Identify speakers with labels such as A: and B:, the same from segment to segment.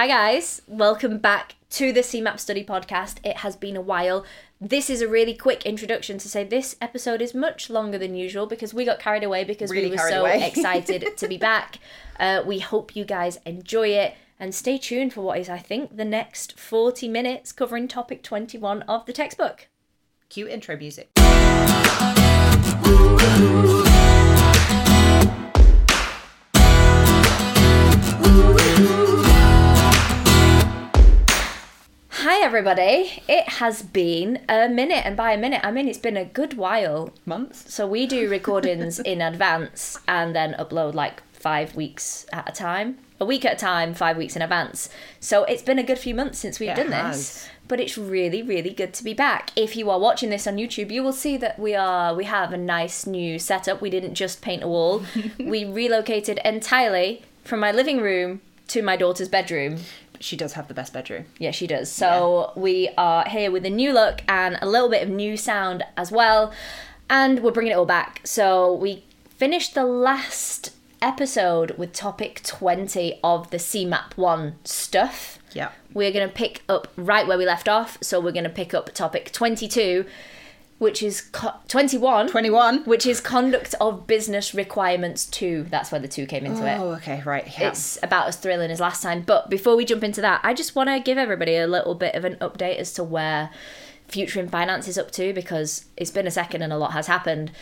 A: Hi, guys. Welcome back to the CeMAP Study Podcast. It has been a while. This is a really quick introduction to say this episode is much longer than usual because we got carried away because
B: Really
A: we were so excited to be back. Uh, we hope you guys enjoy it and stay tuned for what is, I think, the next 40 minutes covering topic 21 of the textbook.
B: Cue intro music.
A: Hi, everybody. It has been a minute, and by a minute, I mean it's been a good while
B: Months?
A: So we do recordings in advance and then upload like five weeks at a time, a week at a time, five weeks in advance. So it's been a good few months since we've
B: It
A: done
B: has.
A: this. But it's really, really good to be back. If you are watching this on YouTube, you will see that we are we have a nice new setup. We didn't just paint a wall. we relocated entirely from my living room to my daughter's bedroom.
B: She does have the best bedroom.
A: Yeah, she does. So we are here with a new look and a little bit of new sound as well. And we're bringing it all back. So we finished the last episode with topic 20 of the CeMAP 1 stuff.
B: Yeah.
A: We're going to pick up right where we left off. So we're going to pick up topic 22, which is co- 21.
B: 21.
A: Which is conduct of business requirements 2. That's where the 2 came into it
B: Oh, okay, right. Yeah.
A: it's about as thrilling as last time. But before we jump into that, I just want to give everybody a little bit of an update as to where Future in Finance is up to because it's been a second and a lot has happened.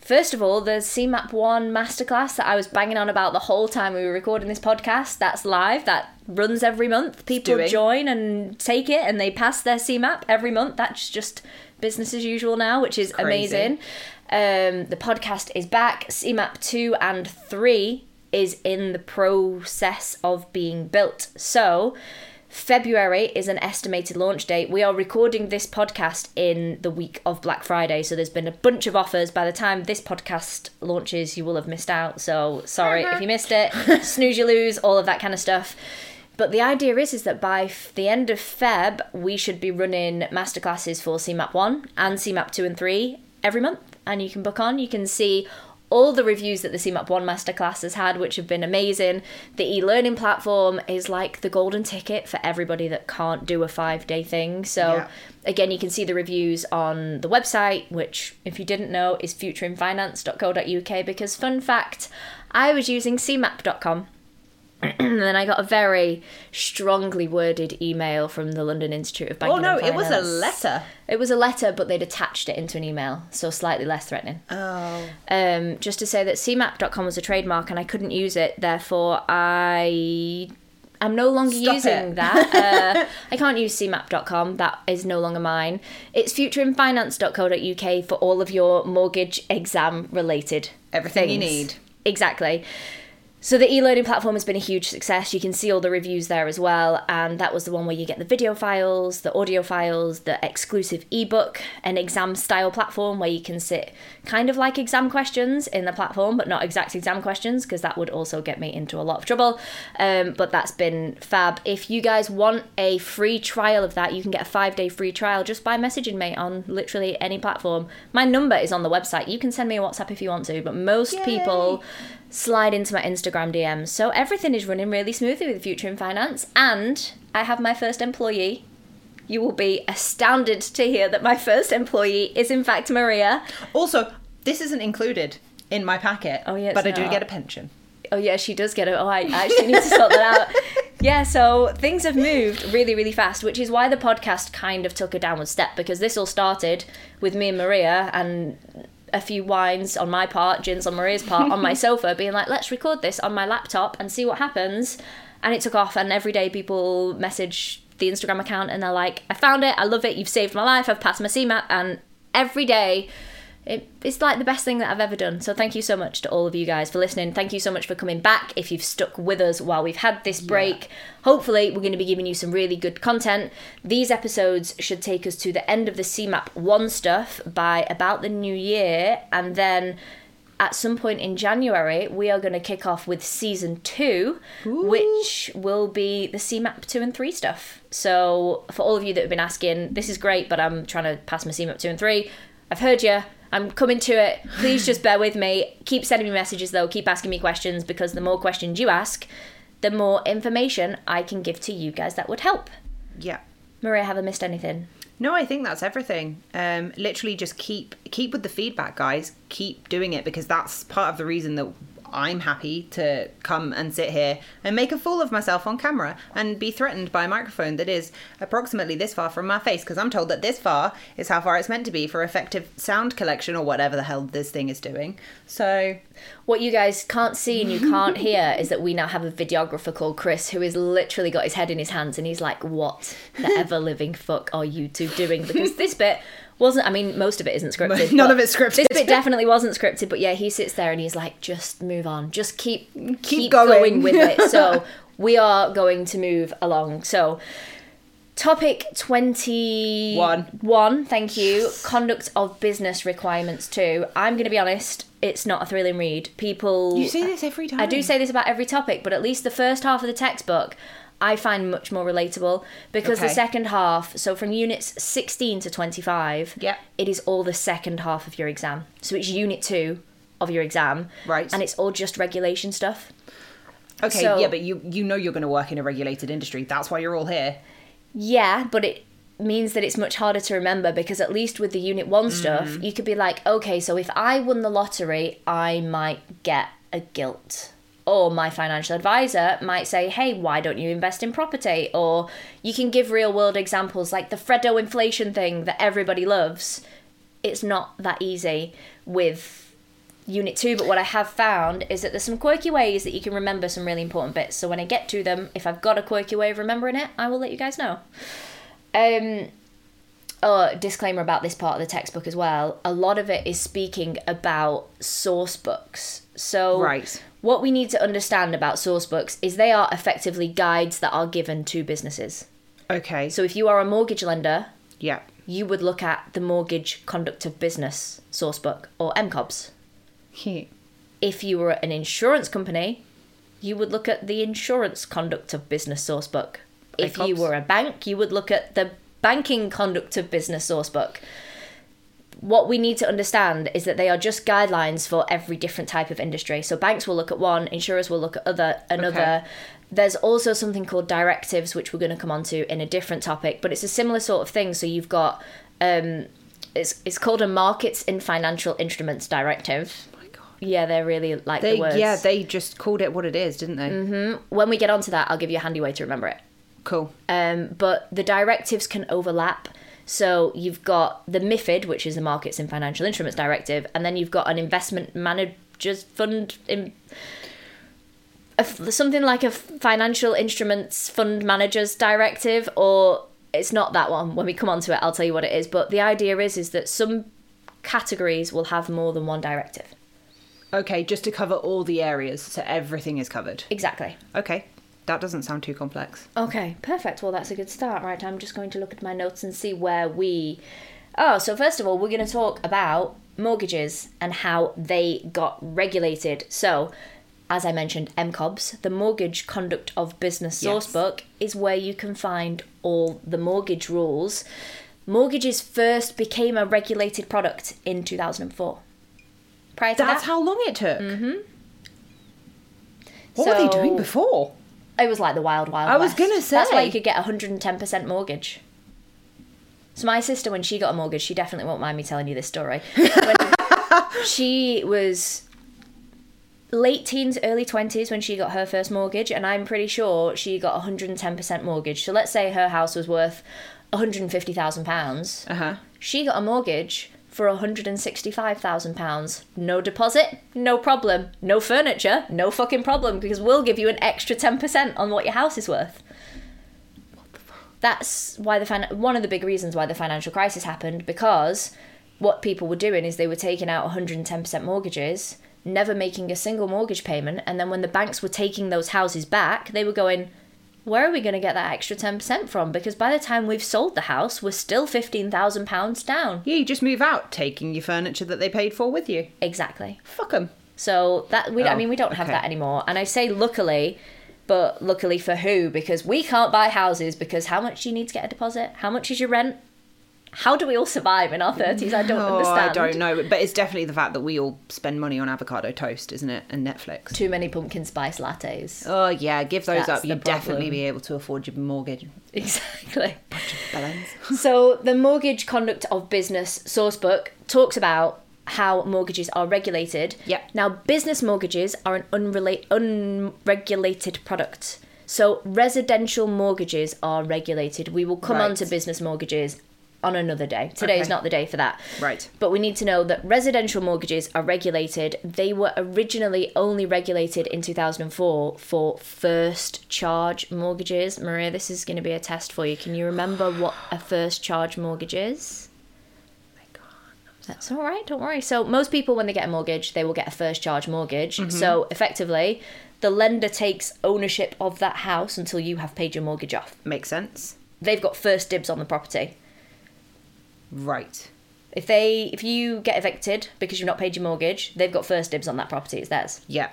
A: First of all, the CeMAP 1 masterclass that I was banging on about the whole time we were recording this podcast, that's live. That runs every month. People join and take it and they pass their CeMAP every month. That's just business as usual now, which is
B: Crazy.
A: amazing. Um, the podcast is back. CeMAP 2 and 3 is in the process of being built. So, February is an estimated launch date. We are recording this podcast in the week of Black Friday, so there's been a bunch of offers. By the time this podcast launches, you will have missed out. So, sorry if you missed it. Snooze, you lose, all of that kind of stuff. But the idea is is that by f- the end of Feb, we should be running masterclasses for CeMAP 1 and CeMAP 2 and 3 every month. And you can book on. You can see all the reviews that the CeMAP 1 masterclass has had, which have been amazing. The e learning platform is like the golden ticket for everybody that can't do a five day thing. So,
B: Yeah.
A: again, you can see the reviews on the website, which, if you didn't know, is futureinfinance.co.uk. Because, fun fact, I was using cmap.com and then I got a very strongly worded email from the London Institute of Banking.
B: oh, no, it was a letter.
A: It was a letter, but they'd attached it into an email, so slightly less threatening.
B: Oh.
A: Um, just to say that cmap.com was a trademark and I couldn't use it, therefore I am no longer
B: Stop
A: using
B: it.
A: that. Uh, I can't use cmap.com, that is no longer mine. It's futureinfinance.co.uk for all of your mortgage exam related
B: Everything you need.
A: Exactly. So the e-learning platform has been a huge success. You can see all the reviews there as well, and that was the one where you get the video files, the audio files, the exclusive ebook, an exam style platform where you can sit kind of like exam questions in the platform, but not exact exam questions because that would also get me into a lot of trouble. Um, but that's been fab. If you guys want a free trial of that, you can get a five day free trial just by messaging me on literally any platform. My number is on the website. You can send me a WhatsApp if you want to, but most
B: Yay.
A: people slide into my Instagram DMs. So everything is running really smoothly with Future in Finance. And I have my first employee. You will be astounded to hear that my first employee is, in fact, Maria.
B: Also, this isn't included in my packet.
A: Oh, yeah,
B: But I do get a pension.
A: Oh, yeah, she does get it. Oh, I I actually need to sort that out. Yeah, so things have moved really, really fast, which is why the podcast kind of took a downward step because this all started with me and Maria and a few wines on my part, gins on Maria's part, on my sofa, being like, let's record this on my laptop and see what happens. And it took off, and every day people message the Instagram account and they're like, I found it, I love it, you've saved my life, I've passed my CeMAP, and every day it, it's like the best thing that I've ever done. So thank you so much to all of you guys for listening. Thank you so much for coming back. If you've stuck with us while we've had this break, hopefully we're going to be giving you some really good content. These episodes should take us to the end of the CeMAP 1 stuff by about the new year and then at some point in January, we are going to kick off with season two, which will be the CeMAP 2 and 3 stuff. So, for all of you that have been asking, this is great, but I'm trying to pass my CeMAP 2 and 3. I've heard you. I'm coming to it. Please just bear with me. Keep sending me messages though. Keep asking me questions because the more questions you ask, the more information I can give to you guys that would help.
B: Yeah.
A: Maria, have I missed anything?
B: No, I think that's everything. Um, literally, just keep keep with the feedback, guys. Keep doing it because that's part of the reason that I'm happy to come and sit here and make a fool of myself on camera and be threatened by a microphone that is approximately this far from my face because I'm told that this far is how far it's meant to be for effective sound collection or whatever the hell this thing is doing. So,
A: What you guys can't see and you can't hear is that we now have a videographer called Chris who has literally got his head in his hands and he's like, What the ever living fuck are you two doing? Because this bit wasn't, I mean, most of it isn't scripted.
B: None of it's scripted.
A: This bit definitely wasn't scripted, but yeah, he sits there and he's like, Just move on. Just keep, keep,
B: going."
A: with it. So we are going to move along. So, Topic 21.
B: One.
A: thank you. Conduct of business requirements 2. I'm going to be honest, it's not a thrilling read. People.
B: you say this every time.
A: I do say this about every topic, but at least the first half of the textbook I find much more relatable because the second half, so from units 16 to 25,
B: Yep.
A: it is all the second half of your exam. So it's unit 2 of your exam.
B: Right.
A: And it's all just regulation stuff.
B: Okay,
A: So-
B: yeah, but you you know you're going to work in a regulated industry. That's why you're all here.
A: Yeah, but it means that it's much harder to remember because at least with the unit 1 stuff, mm-hmm. you could be like, okay, so if I won the lottery, I might get a gilt. Or my financial advisor might say, hey, why don't you invest in property? Or you can give real world examples like the Freddo inflation thing that everybody loves. It's not that easy with unit two, but what I have found is that there's some quirky ways that you can remember some really important bits. So when I get to them, if I've got a quirky way of remembering it, I will let you guys know. Um, oh, disclaimer about this part of the textbook as well. A lot of it is speaking about source books. So
B: Right.
A: What we need to understand about source books is they are effectively guides that are given to businesses.
B: Okay.
A: So if you are a mortgage lender,
B: yeah.
A: you would look at the Mortgage Conduct of Business source book or MCOBS. if you were an insurance company, you would look at the Insurance Conduct of Business Sourcebook. If you were a bank, you would look at the Banking Conduct of Business Sourcebook. What we need to understand is that they are just guidelines for every different type of industry. So banks will look at one, insurers will look at other another.
B: Okay.
A: There's also something called directives, which we're going to come on to in a different topic, but it's a similar sort of thing. So you've got um, it's it's called a Markets in Financial Instruments Directive.
B: my God.
A: Yeah, they're really like
B: They
A: the words.
B: yeah they just called it what it is, didn't they?
A: when we get onto that, I'll give you a handy way to remember it.
B: Cool.
A: Um, but the directives can overlap. So you've got the MIFID, which is the Markets in Financial Instruments Directive, and then you've got an investment managers fund in a something like a financial instruments fund managers directive, or it's not that one. When we come onto it, I'll tell you what it is. But the idea is is that some categories will have more than one directive.
B: Okay, just to cover all the areas, so everything is covered.
A: Exactly.
B: Okay, that doesn't sound too complex.
A: Okay, perfect. Well, that's a good start. Right, I'm just going to look at my notes and see where we. Oh, so first of all, we're going to talk about mortgages and how they got regulated. So, as I mentioned, MCOBS, the Mortgage Conduct of Business
B: Yes.
A: Sourcebook, is where you can find all the mortgage rules. Mortgages first became a regulated product in 2004. Prior to
B: That's
A: that,
B: how long it took. Mm-hmm. What were they doing before?
A: It was like the wild, wild.
B: I was
A: west.
B: gonna say
A: that's why you could get a hundred and ten percent mortgage. So my sister, when she got a mortgage, she definitely won't mind me telling you this story. She was late teens, early twenties when she got her first mortgage, and I'm pretty sure she got a hundred and ten percent mortgage. So let's say her house was worth one hundred and fifty thousand pounds.
B: Uh huh.
A: She got a mortgage for £165,000. No deposit, no problem. No furniture, no fucking problem because we'll give you an extra 10% on what your house is worth. That's why the fin- one of the big reasons why the financial crisis happened because what people were doing is they were taking out 110% mortgages, never making a single mortgage payment, and then when the banks were taking those houses back, they were going, where are we going to get that extra 10% from? Because by the time we've sold the house, we're still £15,000 down.
B: Yeah, you just move out, taking your furniture that they paid for with you.
A: Exactly.
B: Fuck them.
A: So that we I
B: Oh,
A: mean we don't have oh,
B: okay.
A: that anymore. And I say luckily, but luckily for who? Because we can't buy houses because how much do you need to get a deposit? How much is your rent? How do we all survive in our 30s? I don't
B: oh,
A: understand.
B: I don't know, but it's definitely the fact that we all spend money on avocado toast, isn't it? And Netflix.
A: Too many pumpkin spice lattes.
B: Oh yeah, give those
A: That's
B: up. You'd definitely be able to afford your mortgage.
A: Exactly. So the Mortgage Conduct of Business Sourcebook talks about how mortgages are regulated.
B: Yep.
A: Now, business mortgages are an unrela- unregulated product. So residential mortgages are regulated. We will come on to business mortgages on another day. Today is not the day for that.
B: Right.
A: But we need to know that residential mortgages are regulated. They were originally only regulated in 2004 for first charge mortgages. Maria, this is going to be a test for you. Can you remember what a first charge mortgage is? That's all right, don't worry. So, most people, when they get a mortgage, they will get a first charge mortgage. Mm-hmm. So, effectively, the lender takes ownership of that house until you have paid your mortgage off.
B: Makes sense.
A: They've got first dibs on the property.
B: Right.
A: If they, if you get evicted because you've not paid your mortgage, they've got first dibs on that property. It's theirs.
B: Yeah.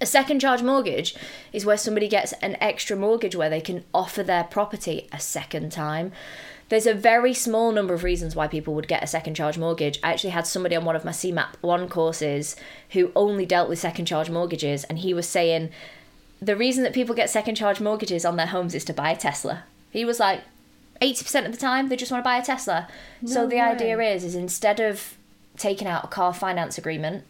A: A second charge mortgage is where somebody gets an extra mortgage where they can offer their property a second time. There's a very small number of reasons why people would get a second charge mortgage. I actually had somebody on one of my CeMAP 1 courses who only dealt with second charge mortgages, and he was saying the reason that people get second charge mortgages on their homes is to buy a Tesla. He was like, 80% of the time, they just want to buy a Tesla. so the
B: way.
A: idea is, is instead of taking out a car finance agreement,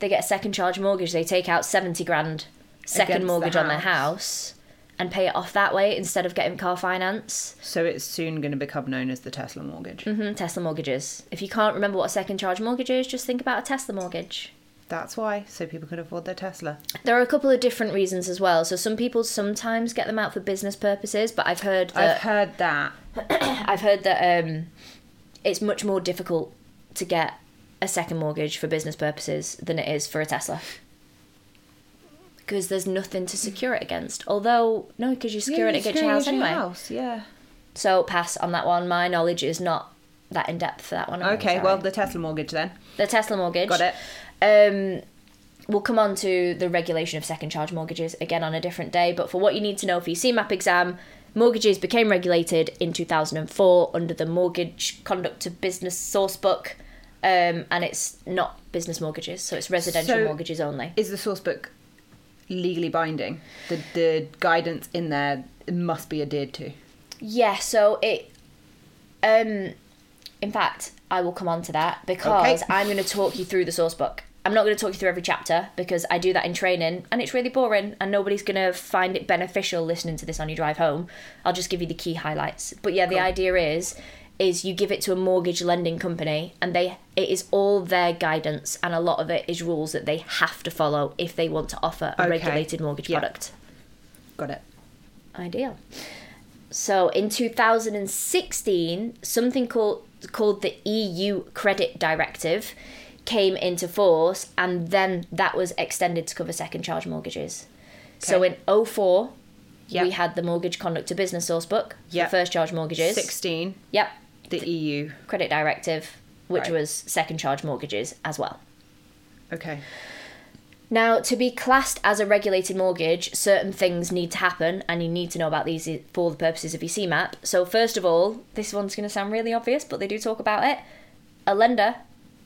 A: they get a second charge mortgage. They take out 70 grand second
B: Against the
A: mortgage on their
B: house.
A: and pay it off that way instead of getting car finance.
B: So it's soon going to become known as the Tesla mortgage.
A: hmm Tesla mortgages. If you can't remember what a second charge mortgage is, just think about a Tesla mortgage.
B: That's why, so people can afford their Tesla.
A: There are a couple of different reasons as well. So some people sometimes get them out for business purposes, but I've heard that
B: I've heard that.
A: I've heard that um, it's much more difficult to get a second mortgage for business purposes than it is for a Tesla. Because there's nothing to secure it against. Although, no, because you're securing it against your house anyway.
B: House, yeah.
A: So pass on that one. My knowledge is not that in depth for that one. I'm
B: Okay,
A: sorry.
B: well, the Tesla mortgage then.
A: the Tesla mortgage.
B: Got it.
A: Um, we'll come on to the regulation of second charge mortgages again on a different day. But for what you need to know for your CeMAP exam, mortgages became regulated in 2004 under the Mortgage Conduct of Business Source Book. Um, and it's not business mortgages, so it's residential
B: So-
A: mortgages only.
B: Is the source book legally binding? The, the guidance in there must be adhered to.
A: Yeah, so it. Um, in fact, I will come on to that because
B: Okay.
A: I'm going to talk you through the source book. I'm not going to talk you through every chapter because I do that in training and it's really boring and nobody's going to find it beneficial listening to this on your drive home. I'll just give you the key highlights. But yeah, the idea is is you give it to a mortgage lending company and they it is all their guidance and a lot of it is rules that they have to follow if they want to offer a
B: Okay.
A: regulated mortgage
B: Yeah.
A: product.
B: Got it.
A: Ideal. So in 2016, something called called the EU Credit Directive came into force, and then that was extended to cover second charge mortgages. So in 04,
B: Yep.
A: we had the Mortgage Conduct to Business Source Book
B: Yep.
A: for first charge mortgages.
B: 16,
A: Yep.
B: the EU.
A: Credit Directive, which
B: Right.
A: was second charge mortgages as well.
B: Okay.
A: Now, to be classed as a regulated mortgage, certain things need to happen, and you need to know about these for the purposes of your CeMAP. So, first of all, this one's going to sound really obvious, but they do talk about it. A lender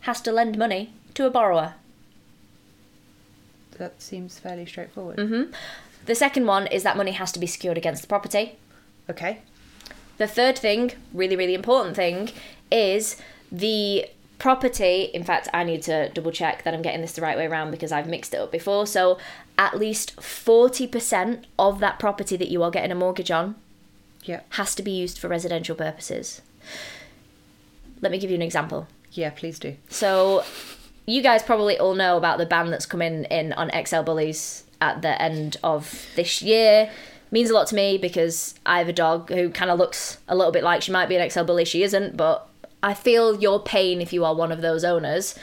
A: has to lend money to a borrower.
B: That seems fairly straightforward.
A: Mm-hmm. The second one is that money has to be secured against the property.
B: Okay.
A: The third thing, really, really important thing, is the property. In fact, I need to double check that I'm getting this the right way around because I've mixed it up before. So, at least 40% of that property that you are getting a mortgage on
B: Yeah.
A: has to be used for residential purposes. Let me give you an example.
B: Yeah, please do.
A: So, you guys probably all know about the ban that's coming in on XL bullies at the end of this year. Means a lot to me because I have a dog who kind of looks a little bit like she might be an XL bully. She isn't, but I feel your pain if you are one of those owners.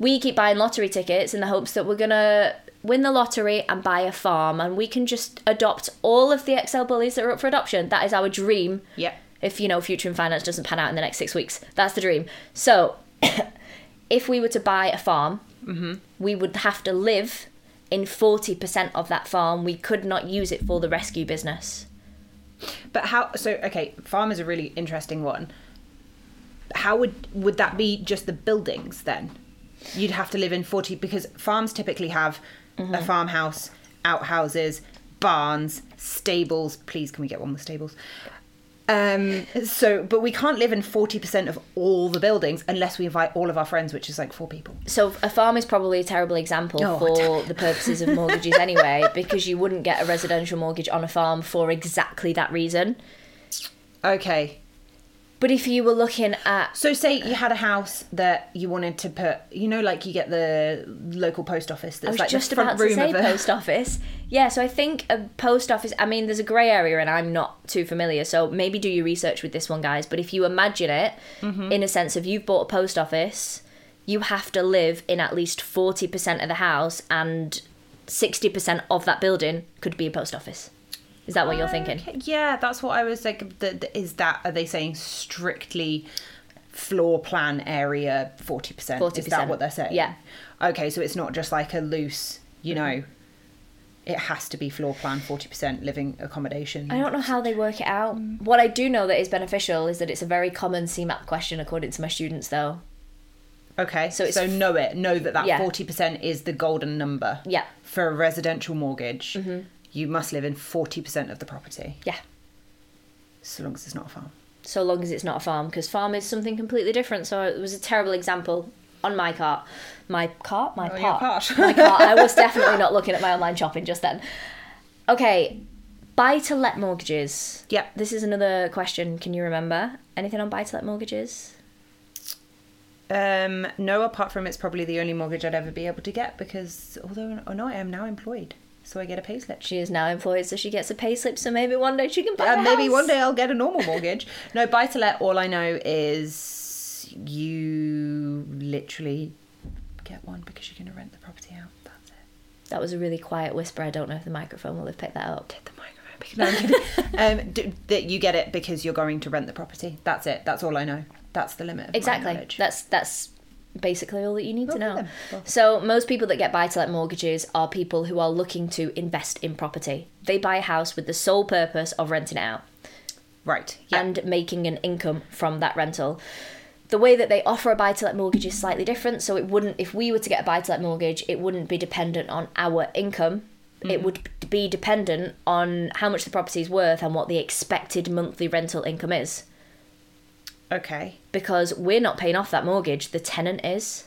A: We keep buying lottery tickets in the hopes that we're gonna win the lottery and buy a farm, and we can just adopt all of the XL bullies that are up for adoption. That is our dream
B: Yeah.
A: if you know Future in Finance doesn't pan out in the next six weeks that's the dream so if we were to buy a farm we would have to live in 40% of that farm we could not use it for the rescue business
B: But how? So, okay, farm is a really interesting one. how would would that be just the buildings then? You'd have to live in 40 because farms typically have
A: Mm-hmm.
B: a farmhouse, outhouses, barns, stables. Please, can we get one with stables? Um, so, but we can't live in 40% of all the buildings unless we invite all of our friends, which is like four people.
A: So a farm is probably a terrible example
B: Oh,
A: for the purposes of mortgages anyway, because you wouldn't get a residential mortgage on a farm for exactly that reason.
B: Okay.
A: But if you were looking at
B: So, say you had a house that you wanted to put, you know, like you get the local post office that's
A: was
B: like
A: just
B: the front
A: about to
B: room
A: say
B: of a
A: post office. Yeah, so I think a post office. I mean, there's a grey area, and I'm not too familiar. So maybe do your research with this one, guys. But if you imagine it
B: Mm-hmm.
A: in a sense of you've bought a post office, you have to live in at least forty percent of the house, and sixty percent of that building could be a post office. Is that what you're thinking?
B: Yeah, that's what I was like. Is that are they saying strictly floor plan area forty percent? Is that what they're saying?
A: yeah.
B: Okay, so it's not just like a loose, you know. It has to be floor plan forty percent living accommodation.
A: I don't know how they work it out. Mm. What I do know that is beneficial is that it's a very common CeMAP question according to my students, though.
B: Okay,
A: So
B: so, know it. Know that that
A: Yeah.
B: forty percent is the golden number.
A: Yeah.
B: For a residential mortgage, mm-hmm. You must live in forty percent of the property,
A: Yeah.
B: so long as it's not a farm.
A: so long as it's not a farm because farm is something completely different. So it was a terrible example on my cart. My cart? My
B: Oh, your
A: part
B: cart.
A: my cart. I was definitely not looking at my online shopping just then. Okay buy to let mortgages.
B: Yep.
A: this is another question. Can you remember? Anything on buy to let mortgages?
B: Um, no, apart from it's probably the only mortgage I'd ever be able to get because although oh no, I am now employed, so I get a payslip.
A: she is now employed so she gets a payslip. so maybe one day she can buy
B: Uh, maybe
A: house.
B: one day I'll get a normal mortgage. no, buy to let. All I know is you literally get one because you're going to rent the property out. That's it.
A: that was a really quiet whisper i don't know if the microphone will have picked that up Did
B: The microphone. No, I'm kidding. um, that you get it because you're going to rent the property. That's it. That's all I know. That's the limit. Of
A: Exactly. That's that's basically all that you need to know.
B: Well-
A: So most people that get buy to let mortgages are people who are looking to invest in property. They buy a house with the sole purpose of renting it out
B: right. Yeah.
A: and making an income from that rental. The way that they offer a buy to let mortgage is slightly different. So it wouldn't if we were to get a buy to let mortgage, it wouldn't be dependent on our income.
B: Mm.
A: It would be dependent on how much the property is worth and what the expected monthly rental income is.
B: Okay.
A: Because we're not paying off that mortgage, the tenant is.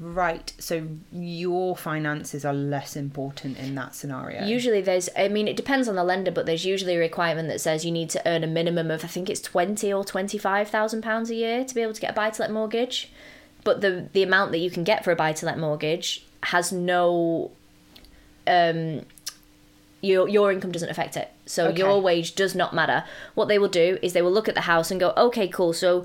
B: Right. So your finances are less important in that scenario.
A: Usually there's I mean it depends on the lender, but there's usually a requirement that says you need to earn a minimum of I think it's twenty or twenty five thousand pounds a year to be able to get a buy to let mortgage. But the the amount that you can get for a buy to let mortgage has no um your your income doesn't affect it. So
B: Okay.
A: your wage does not matter. What they will do is they will look at the house and go, Okay, cool, so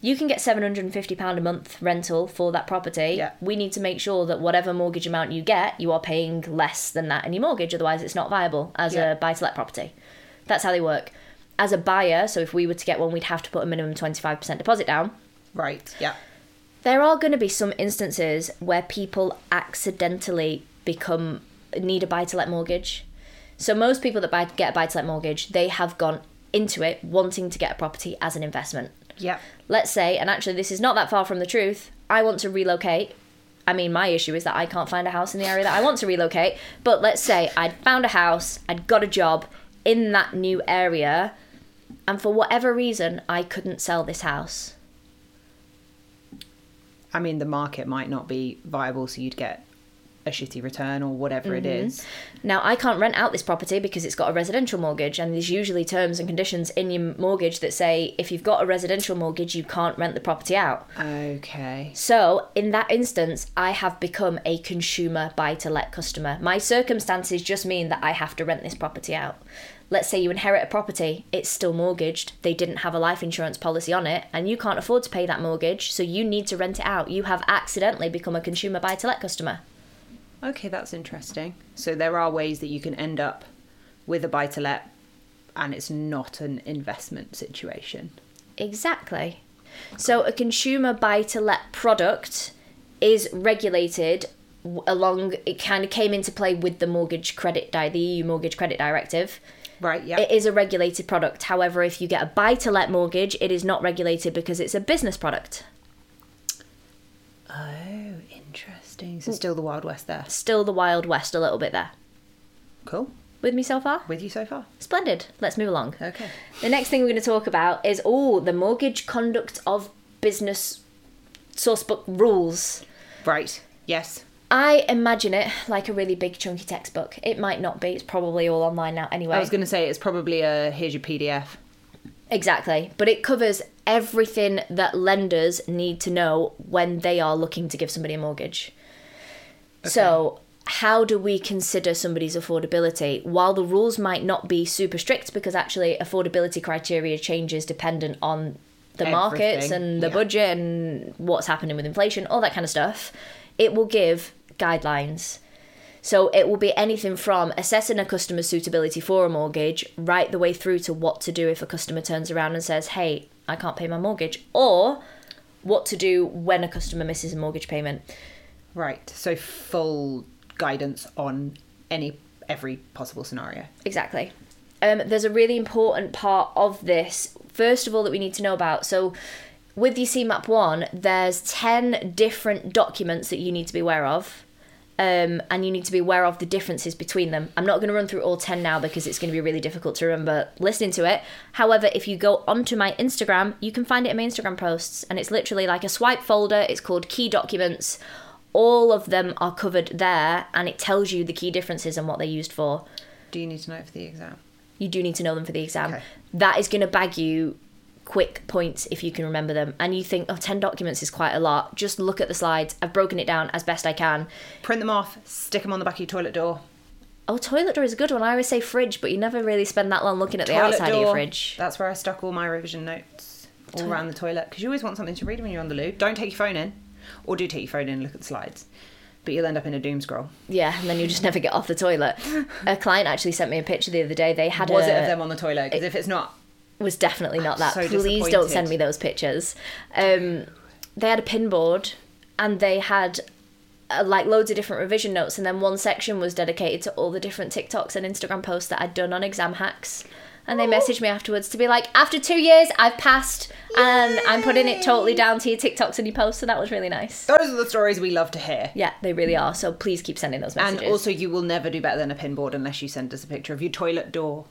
A: you can get seven hundred and fifty pound a month rental for that property.
B: Yeah.
A: We need to make sure that whatever mortgage amount you get, you are paying less than that in your mortgage. Otherwise, it's not viable as
B: Yeah.
A: a buy to let property. That's how they work. As a buyer, so if we were to get one, we'd have to put a minimum twenty five percent deposit down.
B: Right. Yeah.
A: There are going to be some instances where people accidentally become need a buy to let mortgage. So most people that buy, get a buy to let mortgage, they have gone into it wanting to get a property as an investment
B: Yeah.
A: let's say, and actually this is not that far from the truth, I want to relocate. I mean, my issue is that I can't find a house in the area that I want to relocate. But let's say I'd found a house, I'd got a job in that new area, and for whatever reason, I couldn't sell this house.
B: I mean, the market might not be viable, so you'd get a shitty return or whatever it
A: Mm-hmm.
B: is.
A: Now, I can't rent out this property because it's got a residential mortgage, and there's usually terms and conditions in your mortgage that say if you've got a residential mortgage, you can't rent the property out.
B: Okay.
A: So, in that instance, I have become a consumer buy to let customer. My circumstances just mean that I have to rent this property out. Let's say you inherit a property, it's still mortgaged, they didn't have a life insurance policy on it, and you can't afford to pay that mortgage, so you need to rent it out. You have accidentally become a consumer buy to let customer.
B: Okay, that's interesting. So there are ways that you can end up with a buy to let and it's not an investment situation.
A: Exactly. So a consumer buy to let product is regulated along it kind of came into play with the mortgage credit di- the EU mortgage credit directive
B: Right, yeah.
A: It is a regulated product. However, if you get a buy to let mortgage, it is not regulated because it's a business product.
B: oh, interesting. So hmm. still the Wild West there.
A: Still the Wild West a little bit there.
B: Cool.
A: With me so far?
B: With you so far?
A: Splendid. Let's move along.
B: Okay.
A: The next thing we're going to talk about is oh, the mortgage conduct of business sourcebook rules.
B: Right. Yes.
A: I imagine it like a really big chunky textbook. It might not be. It's probably all online now anyway.
B: I was going to say it's probably a here's your PDF.
A: Exactly. But it covers everything that lenders need to know when they are looking to give somebody a mortgage. So, how do we consider somebody's affordability? While the rules might not be super strict because actually affordability criteria changes dependent on the markets and the
B: yeah.
A: budget and what's happening with inflation, all that kind of stuff, it will give guidelines. So it will be anything from assessing a customer's suitability for a mortgage right the way through to what to do if a customer turns around and says, "Hey, I can't pay my mortgage," or what to do when a customer misses a mortgage payment.
B: Right. So full guidance on any every possible scenario.
A: Exactly. Um, there's a really important part of this, first of all, that we need to know about. So, with your CeMAP 1, there's 10 different documents that you need to be aware of. Um, and you need to be aware of the differences between them. I'm not going to run through all 10 now because it's going to be really difficult to remember listening to it. However, if you go onto my Instagram, you can find it in my Instagram posts. And it's literally like a swipe folder. It's called Key Documents. All of them are covered there, and it tells you the key differences and what they're used for
B: Do you need to know it for the exam?
A: you do need to know them for the exam.
B: Okay.
A: That is going to bag you quick points if you can remember them. And you think, oh, 10 documents is quite a lot. Just look at the slides. I've broken it down as best I can.
B: Print them off, stick them on the back of your toilet door.
A: Oh, toilet door is a good one. I always say fridge, but you never really spend that long looking at the
B: Toilet
A: outside of your fridge.
B: That's where I stuck all my revision notes. All around the toilet. Because you always want something to read when you're on the loo. Don't take your phone in. Or do take your phone in and look at the slides. But you'll end up in a doom scroll.
A: Yeah, and then you just never get off the toilet. A client actually sent me a picture the other day. They had
B: Was
A: a,
B: it of them on the toilet? Because if it's not,
A: was definitely not that.
B: So
A: Please don't send me those pictures. Um, they had a pin board and they had uh, like loads of different revision notes, and then one section was dedicated to all the different TikToks and Instagram posts that I'd done on exam hacks. And they messaged me afterwards to be like, after two years, I've passed, and I'm putting it totally down to your TikToks and your posts. So that was really nice.
B: those are the stories we love to hear.
A: Yeah, they really are. So please keep sending those messages.
B: And also, you will never do better than a pin board unless you send us a picture of your toilet door.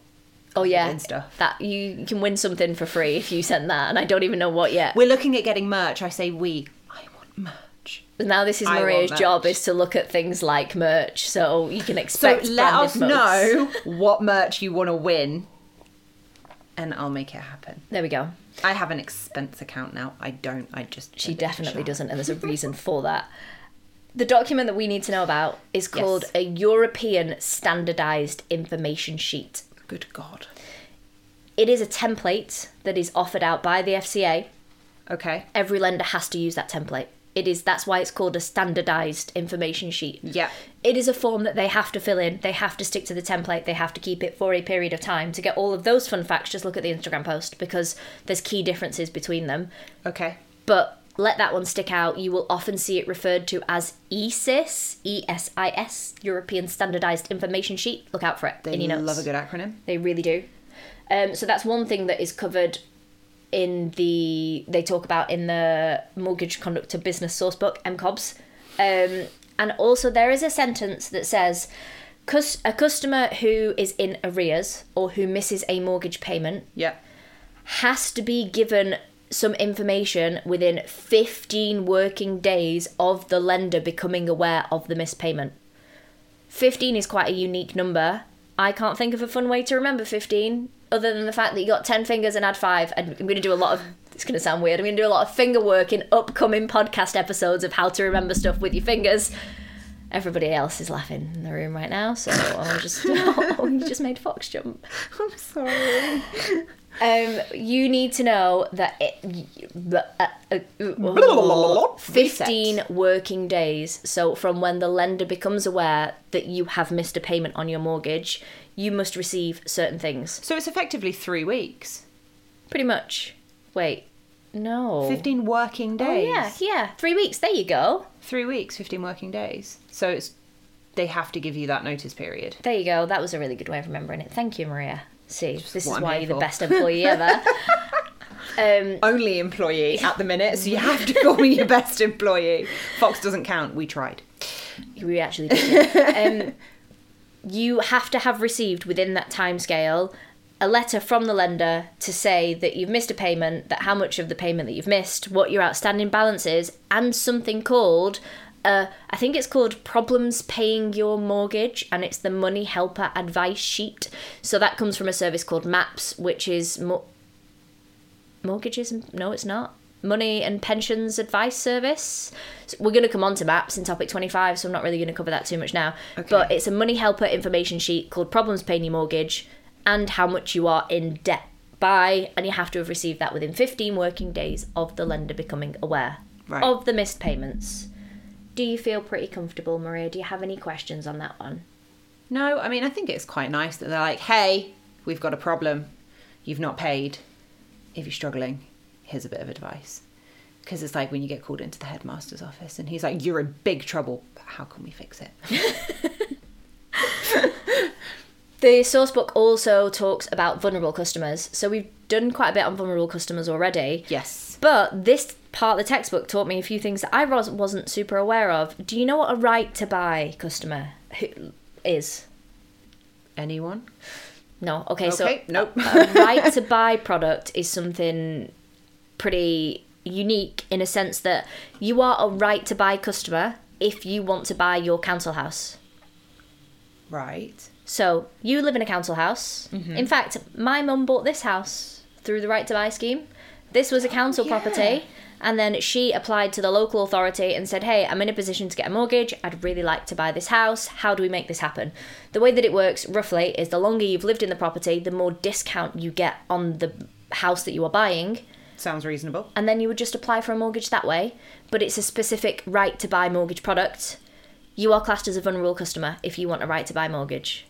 A: oh yeah,
B: and stuff.
A: that you can win something for free if you send that, and I don't even know what yet.
B: We're looking at getting merch. I say we. I want merch.
A: Now this is Maria's job is to look at things like merch, so you can expect.
B: So
A: let
B: us know what merch you want to win, and I'll make it happen.
A: There we go.
B: I have an expense account now. I don't. I just.
A: She
B: send it to
A: definitely doesn't, and there's a reason for that. The document that we need to know about is called
B: Yes.
A: a European Standardized Information Sheet.
B: Good God.
A: It is a template that is offered out by the FCA.
B: Okay.
A: Every lender has to use that template. It is that's why it's called a standardized information sheet.
B: Yeah.
A: It is a form that they have to fill in. They have to stick to the template. They have to keep it for a period of time. To get all of those fun facts, just look at the Instagram post because there's key differences between them.
B: Okay.
A: But let that one stick out. You will often see it referred to as ESIS, E S I S, European Standardized Information Sheet. Look out for it
B: They
A: in your notes.
B: love a good acronym.
A: They really do. Um, so that's one thing that is covered in the they talk about in the mortgage conductor business source book MCOBS. Um, and also there is a sentence that says a customer who is in arrears or who misses a mortgage payment
B: Yeah.
A: has to be given some information within 15 working days of the lender becoming aware of the missed payment. 15 is quite a unique number. I can't think of a fun way to remember 15 other than the fact that you got 10 fingers and add 5. And I'm going to do a lot of it's going to sound weird. I'm going to do a lot of finger work in upcoming podcast episodes of how to remember stuff with your fingers. Everybody else is laughing in the room right now, so I'll just oh, you just made Fox jump.
B: I'm sorry.
A: Um, you need to know that it, uh, uh, uh, 15 working days. So, from when the lender becomes aware that you have missed a payment on your mortgage, you must receive certain things.
B: So it's effectively three weeks.
A: Pretty much. Wait, no.
B: 15 working days.
A: Oh, yeah, yeah. Three weeks. There you go.
B: Three weeks, 15 working days. So it's they have to give you that notice period.
A: There you go. That was a really good way of remembering it. Thank you, Maria. See, this is
B: I'm
A: why you're the best employee ever. um,
B: Only employee at the minute, so you have to call me your best employee. Fox doesn't count. We tried.
A: we actually did. it. um, you have to have received within that time scale a letter from the lender to say that you've missed a payment, that how much of the payment that you've missed, what your outstanding balance is, and something called. Uh, I think it's called Problems Paying Your Mortgage, and it's the Money Helper Advice Sheet. So that comes from a service called MAPS, which is mo- mortgages. No, it's not. Money and Pensions Advice Service. So we're going to come on to MAPS in topic 25, so I'm not really going to cover that too much now.
B: Okay.
A: But it's a money helper information sheet called Problems Paying Your Mortgage and how much you are in debt by, and you have to have received that within 15 working days of the lender becoming aware
B: Right.
A: of the missed payments. Do you feel pretty comfortable, Maria? Do you have any questions on that one?
B: No, I mean, I think it's quite nice that they're like, hey, we've got a problem. You've not paid. If you're struggling, here's a bit of advice. Because it's like when you get called into the headmaster's office and he's like, you're in big trouble. But how can we fix it?
A: The sourcebook also talks about vulnerable customers. So we've done quite a bit on vulnerable customers already.
B: yes.
A: But this part of the textbook taught me a few things that I was, wasn't super aware of. Do you know what a right to buy customer is?
B: Anyone?
A: No. Okay, so
B: Okay, nope.
A: a right to buy product is something pretty unique in a sense that you are a right to buy customer if you want to buy your council house.
B: Right.
A: So you live in a council house.
B: Mm-hmm.
A: In fact, my mum bought this house through the right to buy scheme. This was a oh, council
B: Oh, yeah.
A: property. And then she applied to the local authority and said, Hey, I'm in a position to get a mortgage. I'd really like to buy this house. How do we make this happen? The way that it works, roughly, is the longer you've lived in the property, the more discount you get on the house that you are buying.
B: Sounds reasonable.
A: And then you would just apply for a mortgage that way. But it's a specific right to buy mortgage product. You are classed as a vulnerable customer if you want a right to buy mortgage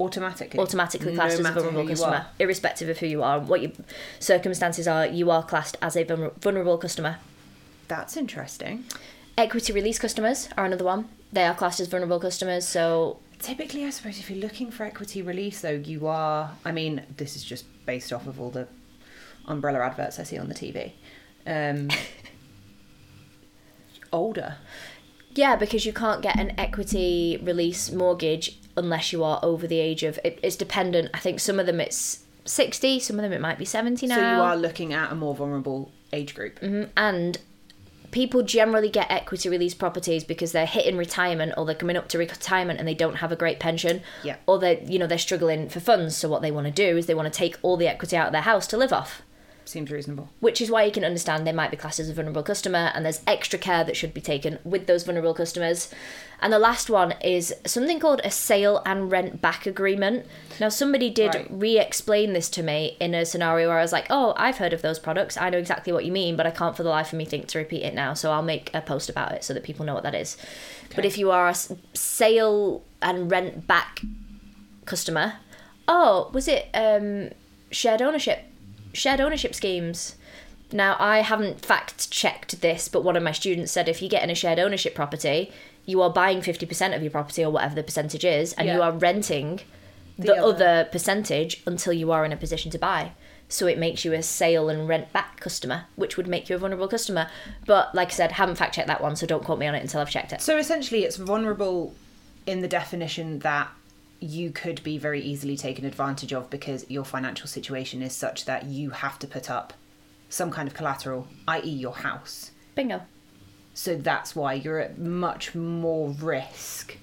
B: Automatically.
A: automatically classed as a vulnerable customer, irrespective of who you are, what your circumstances are. You are classed as a vulnerable customer.
B: That's interesting.
A: Equity release customers are another one. They are classed as vulnerable customers. So
B: Typically, I suppose if you're looking for equity release, though, you are. I mean, this is just based off of all the umbrella adverts I see on the TV. Um, older.
A: yeah, because you can't get an equity release mortgage unless you are over the age of. It, it's dependent. I think some of them it's sixty. Some of them it might be seventy now.
B: So you are looking at a more vulnerable age group.
A: Mhm. and people generally get equity release properties because they're hitting retirement or they're coming up to retirement and they don't have a great pension
B: Yeah.
A: or they're you know they're struggling for funds so what they want to do is they want to take all the equity out of their house to live off
B: Seems reasonable.
A: which is why you can understand they might be classed as a vulnerable customer and there's extra care that should be taken with those vulnerable customers. And the last one is something called a sale and rent back agreement. Now somebody did
B: Right.
A: re-explain this to me in a scenario where i was like oh i've heard of those products. I know exactly what you mean but i can't for the life of me think to repeat it now so i'll make a post about it so that people know what that is. But if you are a sale and rent back customer oh was it um shared ownership shared ownership schemes now i haven't fact checked this but one of my students said if you get in a shared ownership property you are buying 50% of your property or whatever the percentage is and you are renting the,
B: The
A: other.
B: other.
A: percentage until you are in a position to buy so it makes you a sale and rent back customer which would make you a vulnerable customer but like i said haven't fact checked that one so don't quote me on it until i've checked it
B: So essentially, it's vulnerable in the definition that you could be very easily taken advantage of because your financial situation is such that you have to put up some kind of collateral, i.e., your house.
A: bingo
B: So that's why you're at much more risk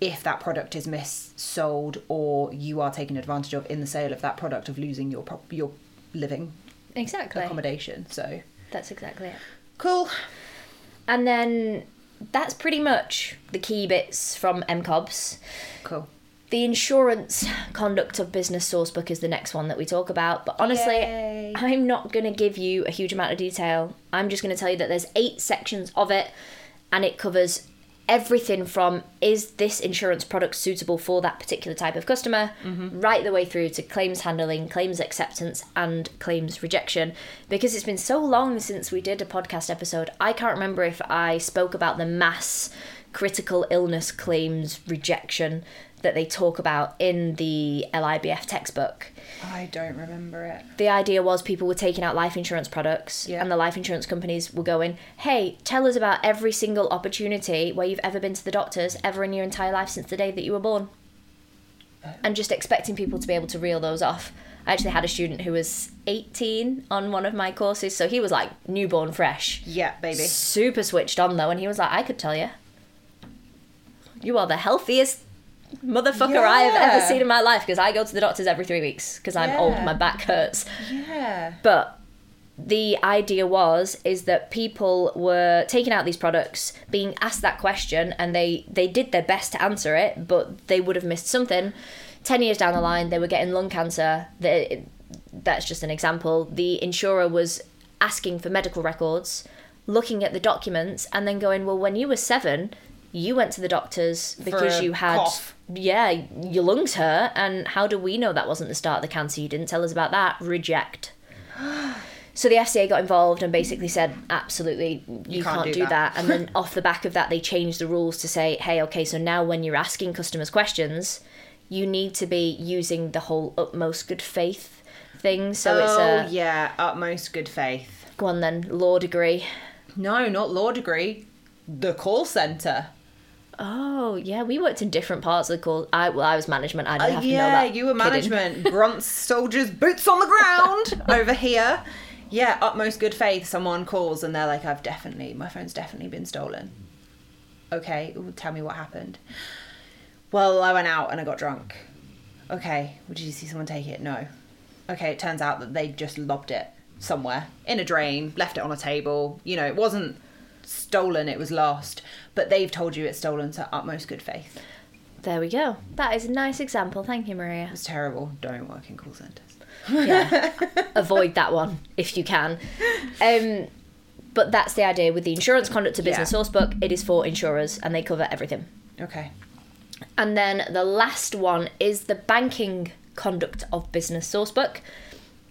B: if that product is missold or you are taken advantage of in the sale of that product of losing your your living
A: exactly
B: accommodation. So
A: that's exactly it
B: cool.
A: And then that's pretty much the key bits from MCOBS.
B: Cool.
A: The insurance conduct of business sourcebook is the next one that we talk about. But honestly,
B: Yay.
A: I'm not going to give you a huge amount of detail. I'm just going to tell you that there's eight sections of it and it covers everything from is this insurance product suitable for that particular type of customer mm-hmm. right the way through to claims handling claims acceptance and claims rejection because it's been so long since we did a podcast episode i can't remember if i spoke about the mass critical illness claims rejection that they talk about in the LIBF textbook.
B: I don't remember it.
A: The idea was people were taking out life insurance products,
B: Yeah.
A: and the life insurance companies were going, Hey, tell us about every single opportunity where you've ever been to the doctors ever in your entire life since the day that you were born. And just expecting people to be able to reel those off. I actually had a student who was 18 on one of my courses, so he was like newborn fresh.
B: Yeah, baby.
A: Super switched on though, and he was like, I could tell you. You are the healthiest motherfucker I have ever seen in my life because I go to the doctors every three weeks because I'm old,
B: Yeah.
A: my back hurts.
B: Yeah.
A: But the idea was is that people were taking out these products, being asked that question, and they they did their best to answer it, but they would have missed something. Ten years down the line, they were getting lung cancer. They, that's just an example. The insurer was asking for medical records, looking at the documents, and then going, "Well, when you were seven, you went to the doctors because you had."
B: cough.
A: Yeah, your lungs hurt, and how do we know that wasn't the start of the cancer? You didn't tell us about that. Reject. So the FCA got involved and basically said, absolutely, you,
B: can't
A: can't,
B: do
A: do,
B: that."
A: that. And then off the back of that, they changed the rules to say, hey, okay, so now when you're asking customers questions, you need to be using the whole utmost good faith thing. So
B: oh,
A: it's a
B: yeah, utmost good faith.
A: go on then, law degree.
B: No, not law degree. The call centre.
A: Oh yeah, we worked in different parts of the call. I well, I was management. I didn't have to know
B: Uh, yeah,
A: that.
B: you were management. Grunts, soldiers, boots on the ground over here. Yeah, utmost good faith. Someone calls and they're like, "I've definitely, my phone's definitely been stolen." Okay, ooh, tell me what happened. Well, I went out and I got drunk. Okay, well, did you see someone take it? No. Okay, it turns out that they just lobbed it somewhere in a drain, left it on a table. You know, it wasn't stolen; it was lost. But they've told you it's stolen to utmost good faith.
A: There we go. That is a nice example. Thank you, Maria.
B: It's terrible. Don't work in call centres.
A: yeah avoid that one if you can um but that's the idea with the insurance conduct to business
B: Yeah.
A: sourcebook it is for insurers and they cover everything
B: Okay.
A: and then the last one is the banking conduct of business sourcebook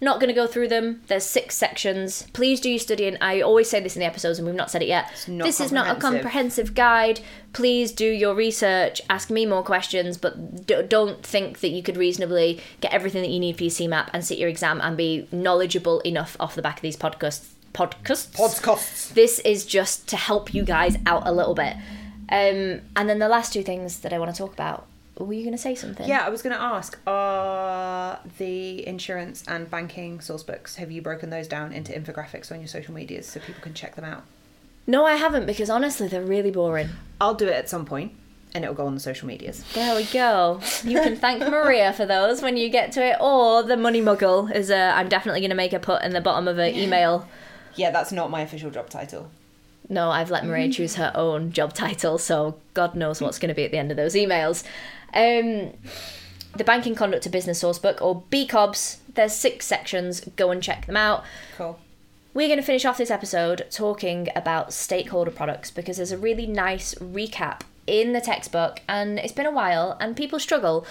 A: not going to go through them. There's six sections. Please do your studying i always say this in the episodes and we've not said it yet.
B: Not
A: this is not a
B: comprehensive.
A: comprehensive guide. Please do your research. Ask me more questions but d- don't think that you could reasonably get everything that you need for your CeMAP and sit your exam and be knowledgeable enough off the back of these podcasts podcasts.
B: Podcasts.
A: this is just to help you guys out a little bit. Um, and then the last two things that i want to talk about were you going to say something
B: Yeah, I was going to ask are the insurance and banking source books, have you broken those down into infographics on your social medias so people can check them out?
A: no i haven't because honestly they're really boring
B: I'll do it at some point and it'll go on the social medias.
A: There we go. You can thank Maria for those when you get to it, or the money muggle is a. I'm definitely going to make a put in the bottom of an email.
B: Yeah, that's not my official job title.
A: No, I've let Maria choose her own job title, so God knows what's going to be at the end of those emails. Um, the Banking Conduct to Business Sourcebook, or BCOBS. There's six sections. Go and check them out.
B: Cool.
A: We're going to finish off this episode talking about stakeholder products because there's a really nice recap in the textbook and it's been a while and people struggle.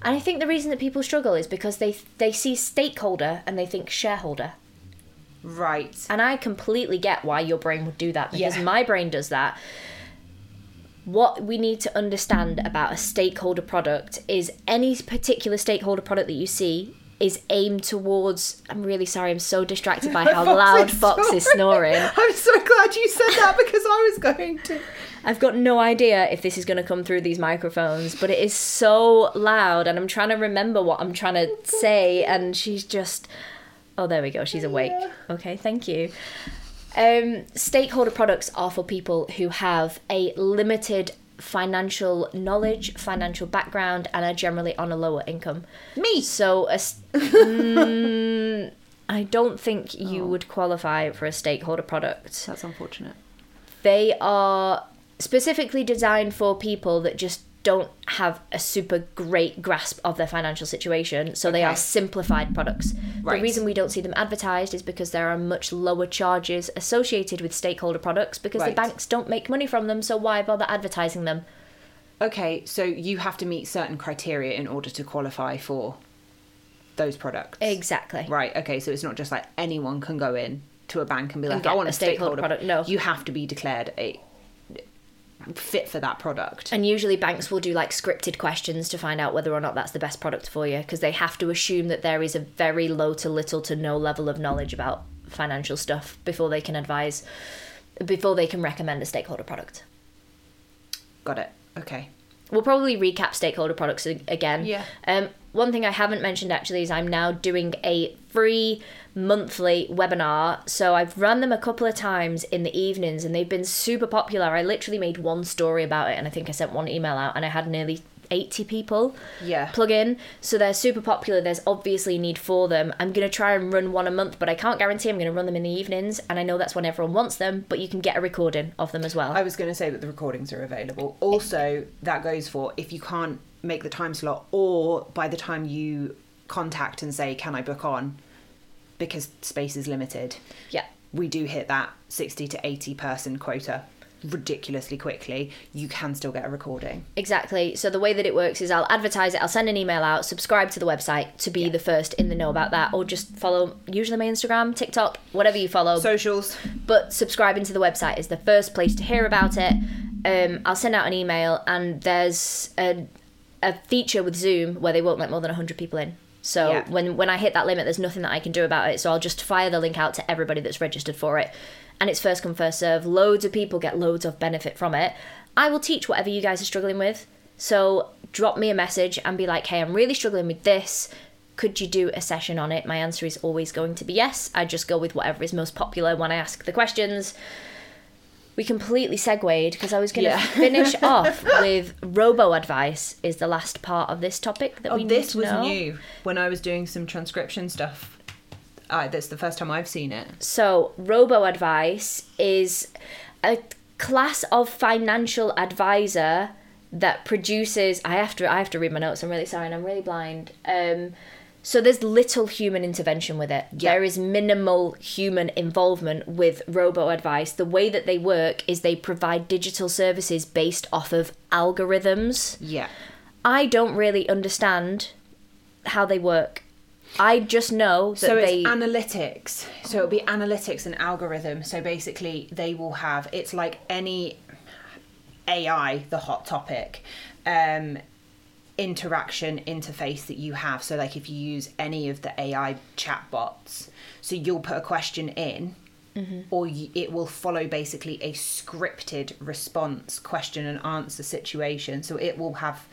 A: And I think the reason that people struggle is because they they see stakeholder and they think shareholder.
B: Right.
A: And I completely get why your brain would do that because
B: Yeah.
A: my brain does that. What we need to understand about a stakeholder product is any particular stakeholder product that you see is aimed towards. I'm really sorry, I'm so distracted by how
B: Fox
A: loud
B: is
A: Fox is
B: snoring.
A: snoring.
B: I'm so glad you said that because I was going to.
A: I've got no idea if this is going to come through these microphones, but it is so loud, and I'm trying to remember what I'm trying to say, and she's just. Oh, there we go. She's awake. Okay, thank you. Um, stakeholder products are for people who have a limited financial knowledge, financial background, and are generally on a lower income.
B: Me.
A: So, a Mm, I don't think you
B: Oh.
A: would qualify for a stakeholder product
B: That's unfortunate.
A: they are specifically designed for people that just don't have a super great grasp of their financial situation so they are simplified products
B: Right.
A: the reason we don't see them advertised is because there are much lower charges associated with stakeholder products because the banks don't make money from them so why bother advertising them
B: Okay, so you have to meet certain criteria in order to qualify for those products.
A: exactly
B: Right. Okay. So it's not just like anyone can go in to a bank and be like, "I want
A: a
B: a
A: stakeholder
B: stakeholder
A: product." No.
B: you have to be declared a fit for that product.
A: And usually banks will do like scripted questions to find out whether or not that's the best product for you because they have to assume that there is a very low to little to no level of knowledge about financial stuff before they can advise, before they can recommend a stakeholder product.
B: Got it. Okay.
A: We'll probably recap stakeholder products again.
B: Yeah.
A: Um, one thing I haven't mentioned actually is I'm now doing a free monthly webinar. So I've run them a couple of times in the evenings and they've been super popular. I literally made one story about it and I think I sent one email out and I had nearly 80 people
B: Yeah.
A: plug in. So they're super popular. There's obviously a need for them. I'm going to try and run one a month, but I can't guarantee I'm going to run them in the evenings. And I know that's when everyone wants them, but you can get a recording of them as well.
B: I was going to say that the recordings are available. Also, that goes for if you can't make the time slot or by the time you contact and say, Can I book on? Because space is limited.
A: yeah.
B: We do hit that 60 to 80 person quota ridiculously quickly. You can still get a recording.
A: Exactly. So the way that it works is I'll advertise it, I'll send an email out, subscribe to the website to be the first in the know about that, or just follow usually my Instagram, TikTok, whatever you follow.
B: Socials.
A: but subscribing to the website is the first place to hear about it. Um, I'll send out an email, and there's a, a feature with Zoom where they won't let more than 100 people in. So
B: Yeah.
A: when when I hit that limit, there's nothing that I can do about it. So I'll just fire the link out to everybody that's registered for it, and it's first come first serve. Loads of people get loads of benefit from it. I will teach whatever you guys are struggling with. So drop me a message and be like, "Hey, I'm really struggling with this." Could you do a session on it? My answer is always going to be yes. I just go with whatever is most popular when I ask the questions we completely segued because I was going to
B: Yeah.
A: finish off with robo advice. Is the last part of this topic that
B: Oh,
A: we need
B: this was
A: know.
B: new when I was doing some transcription stuff. Uh, that's the first time I've seen it.
A: So, robo advice is a class of financial advisor that produces. I have to. I have to read my notes. I'm really sorry, and I'm really blind. Um, so there's little human intervention with it.
B: Yeah.
A: There is minimal human involvement with robo advice. The way that they work is they provide digital services based off of algorithms.
B: Yeah.
A: I don't really understand how they work. I just know that
B: so
A: they
B: it's analytics so it'll be analytics and algorithm so basically they will have it's like any ai the hot topic um interaction interface that you have. So like if you use any of the ai chatbots so you'll put a question in or you, it will follow basically a scripted response question and answer situation. So it will have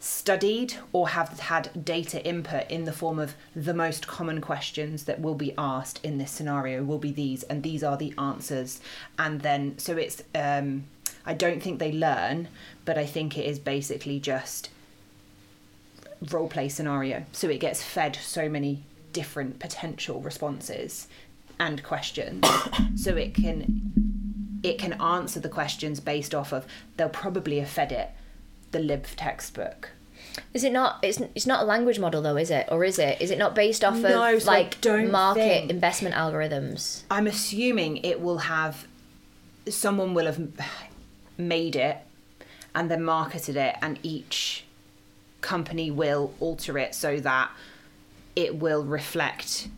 B: studied or have had data input in the form of the most common questions that will be asked in this scenario will be these and these are the answers. And then so it's um i don't think they learn but i think it is basically just role play scenario so it gets fed so many different potential responses and questions so it can it can answer the questions based off of they'll probably have fed it the lib textbook
A: Is it not? It's it's not a language model though, is it? Or is it? Is it not based off
B: No,
A: of
B: so
A: like market
B: think-
A: investment algorithms?
B: I'm assuming it will have someone will have made it and then marketed it and each company will alter it so that it will reflect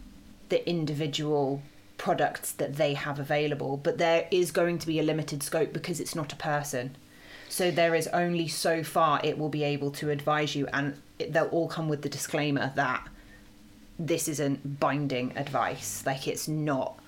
B: the individual products that they have available. But there is going to be a limited scope because it's not a person. So there is only so far it will be able to advise you and it, they'll all come with the disclaimer that this isn't binding advice. Like it's not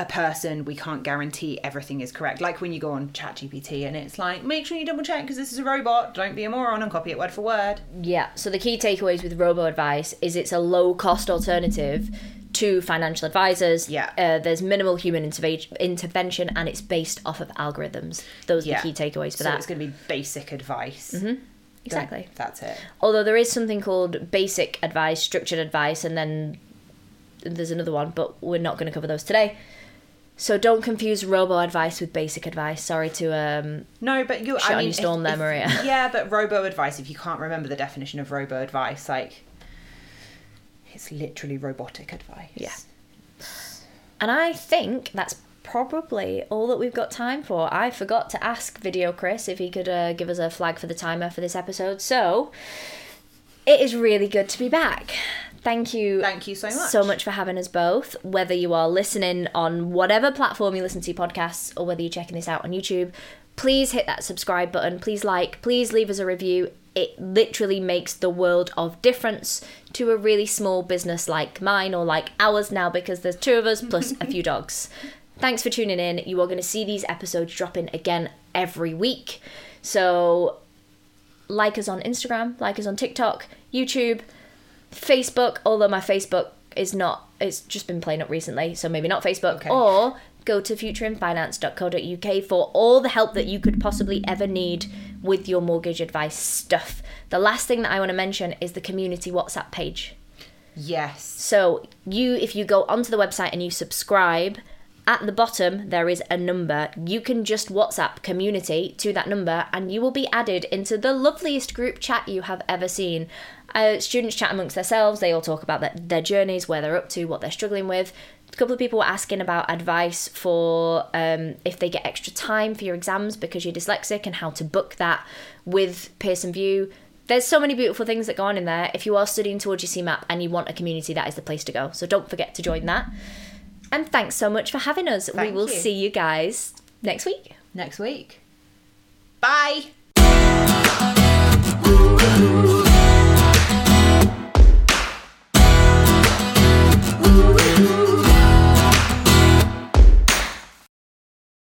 B: a person we can't guarantee everything is correct like when you go on ChatGPT and it's like make sure you double check because this is a robot don't be a moron and copy it word for word
A: Yeah. So the key takeaways with robo advice is it's a low cost alternative to financial advisors.
B: Yeah.
A: Uh, there's minimal human interve- intervention and it's based off of algorithms. Those are
B: Yeah.
A: the key takeaways for
B: so
A: that.
B: it's going to be basic advice
A: exactly.
B: that's it
A: Although there is something called basic advice, structured advice, and then there's another one, but we're not going to cover those today. So don't confuse robo advice with basic advice. Sorry to um
B: no but you
A: Shit
B: I mean
A: your storm there, Maria.
B: yeah but robo advice if you can't remember the definition of robo advice like it's literally robotic advice
A: Yeah. And I think that's probably all that we've got time for. I forgot to ask Video Chris if he could uh, give us a flag for the timer for this episode. So it is really good to be back. Thank you.
B: Thank you so much.
A: So much for having us both. Whether you are listening on whatever platform you listen to podcasts or whether you're checking this out on YouTube, please hit that subscribe button. Please like, please leave us a review. It literally makes the world of difference to a really small business like mine or like ours now because there's two of us plus a few dogs. Thanks for tuning in. You are going to see these episodes dropping again every week. So like us on Instagram, like us on TikTok, YouTube, Facebook, although my Facebook is not it's just been playing up recently, so maybe not Facebook.
B: Okay.
A: Or go to futureinfinance.co.uk for all the help that you could possibly ever need with your mortgage advice stuff. The last thing that I want to mention is the community WhatsApp page.
B: Yes.
A: So you, if you go onto the website and you subscribe, at the bottom there is a number. You can just WhatsApp community to that number, and you will be added into the loveliest group chat you have ever seen. Uh, students chat amongst themselves. They all talk about their, their journeys, where they're up to, what they're struggling with. A couple of people were asking about advice for um, if they get extra time for your exams because you're dyslexic and how to book that with Pearson VUE. there's so many beautiful things that go on in there. If you are studying towards your CeMAP and you want a community, that is the place to go. So don't forget to join that. And thanks so much for having us. we will
B: you.
A: see you guys next week.
B: Next week. Bye.
C: Ooh,